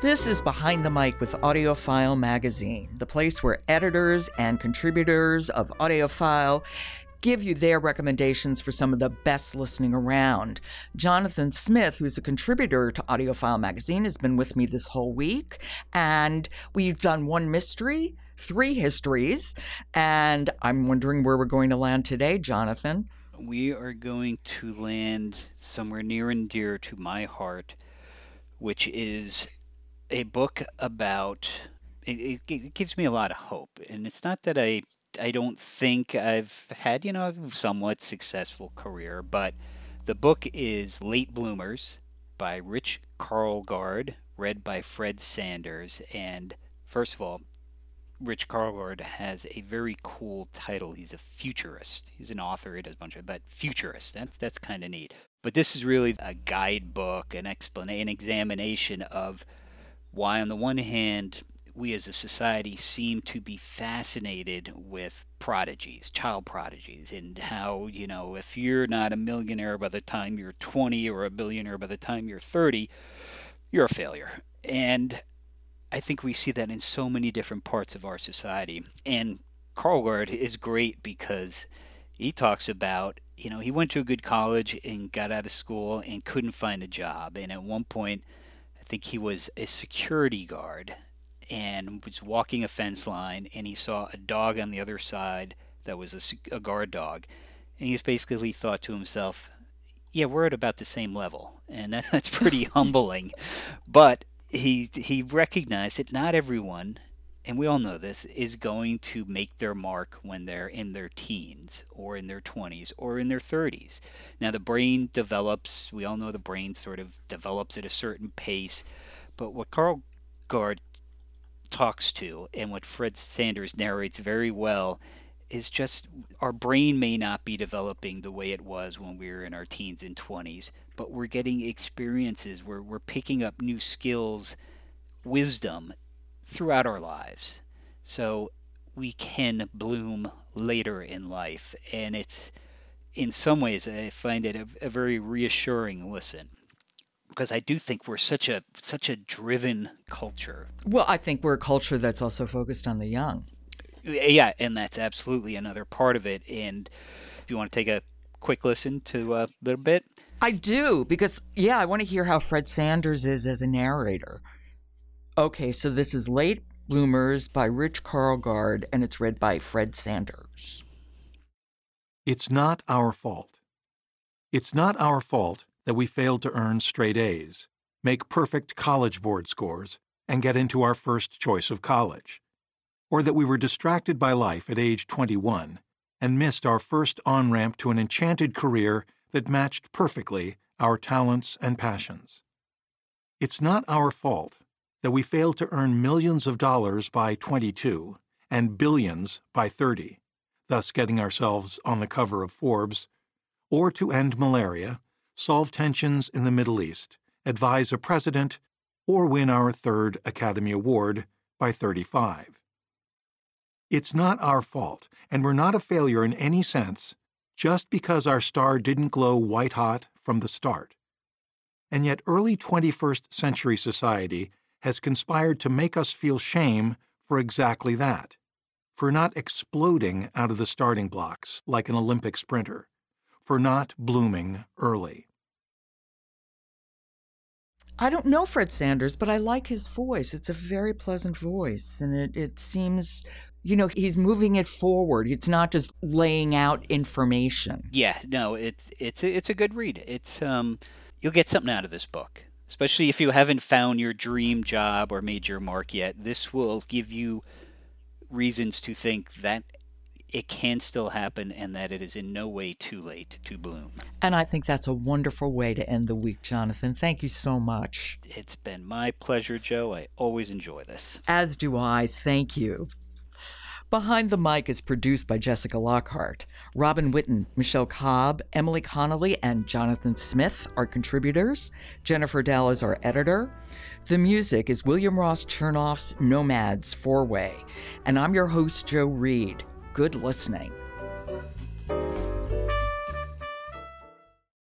This is Behind the Mic with AudioFile Magazine, the place where editors and contributors of AudioFile give you their recommendations for some of the best listening around. Jonathan Smith, who's a contributor to AudioFile Magazine, has been with me this whole week, and we've done one mystery, three histories, and I'm wondering where we're going to land today, Jonathan. We are going to land somewhere near and dear to my heart, which is a book about it, it, gives me a lot of hope and it's not that i i don't think i've had you know a somewhat successful career but the book is late bloomers by rich Karlgaard, read by fred sanders and first of all rich Karlgaard has a very cool title. He's a futurist. He's an author. He does a bunch of but futurist that's that's kind of neat. But this is really a guidebook an explanation an examination of why, on the one hand, we as a society seem to be fascinated with prodigies, child prodigies, and how, you know, if you're not a millionaire by the time you're 20 or a billionaire by the time you're 30, you're a failure. And I think we see that in so many different parts of our society. And Karlgaard is great because he talks about, you know, he went to a good college and got out of school and couldn't find a job. And at one point, think he was a security guard and was walking a fence line and he saw a dog on the other side that was a, a guard dog. And he's basically thought to himself yeah we're at about the same level. And that, that's pretty humbling. But he he recognized that not everyone and we all know this is going to make their mark when they're in their teens or in their 20s or in their 30s. Now, the brain develops, we all know the brain sort of develops at a certain pace, but what Carl Gard talks to and what Fred Sanders narrates very well is just our brain may not be developing the way it was when we were in our teens and 20s, but we're getting experiences, we're, we're picking up new skills, wisdom throughout our lives. So we can bloom later in life. And it's, in some ways, I find it a, a very reassuring listen because I do think we're such a such a driven culture. Well, I think we're a culture that's also focused on the young. Yeah, and that's absolutely another part of it. And if you want to take a quick listen to a little bit, I do because yeah, I want to hear how Fred Sanders is as a narrator. Okay, so this is Late Bloomers by Rich Karlgaard, and it's read by Fred Sanders. It's not our fault. It's not our fault that we failed to earn straight A's, make perfect college board scores, and get into our first choice of college. Or that we were distracted by life at age 21 and missed our first on ramp to an enchanted career that matched perfectly our talents and passions. It's not our fault that we failed to earn millions of dollars by 22 and billions by 30, thus getting ourselves on the cover of Forbes, or to end malaria, solve tensions in the Middle East, advise a president, or win our third Academy Award by 35. It's not our fault, and we're not a failure in any sense, just because our star didn't glow white hot from the start. And yet, early 21st century society has conspired to make us feel shame for exactly that, for not exploding out of the starting blocks like an Olympic sprinter, for not blooming early. I don't know Fred Sanders, but I like his voice. It's a very pleasant voice, and it, it seems, you know, he's moving it forward. It's not just laying out information. Yeah, no, it's it's a, it's a good read. It's um, you'll get something out of this book especially if you haven't found your dream job or made your mark yet. This will give you reasons to think that it can still happen and that it is in no way too late to bloom. And I think that's a wonderful way to end the week, Jonathan. Thank you so much. It's been my pleasure, Joe. I always enjoy this. As do I. Thank you. Behind the Mic is produced by Jessica Lockhart. Robin Whitten, Michelle Cobb, Emily Connolly, and Jonathan Smith are contributors. Jennifer Dell is our editor. The music is William Ross Chernoff's Nomads Four Way. And I'm your host, Joe Reed. Good listening.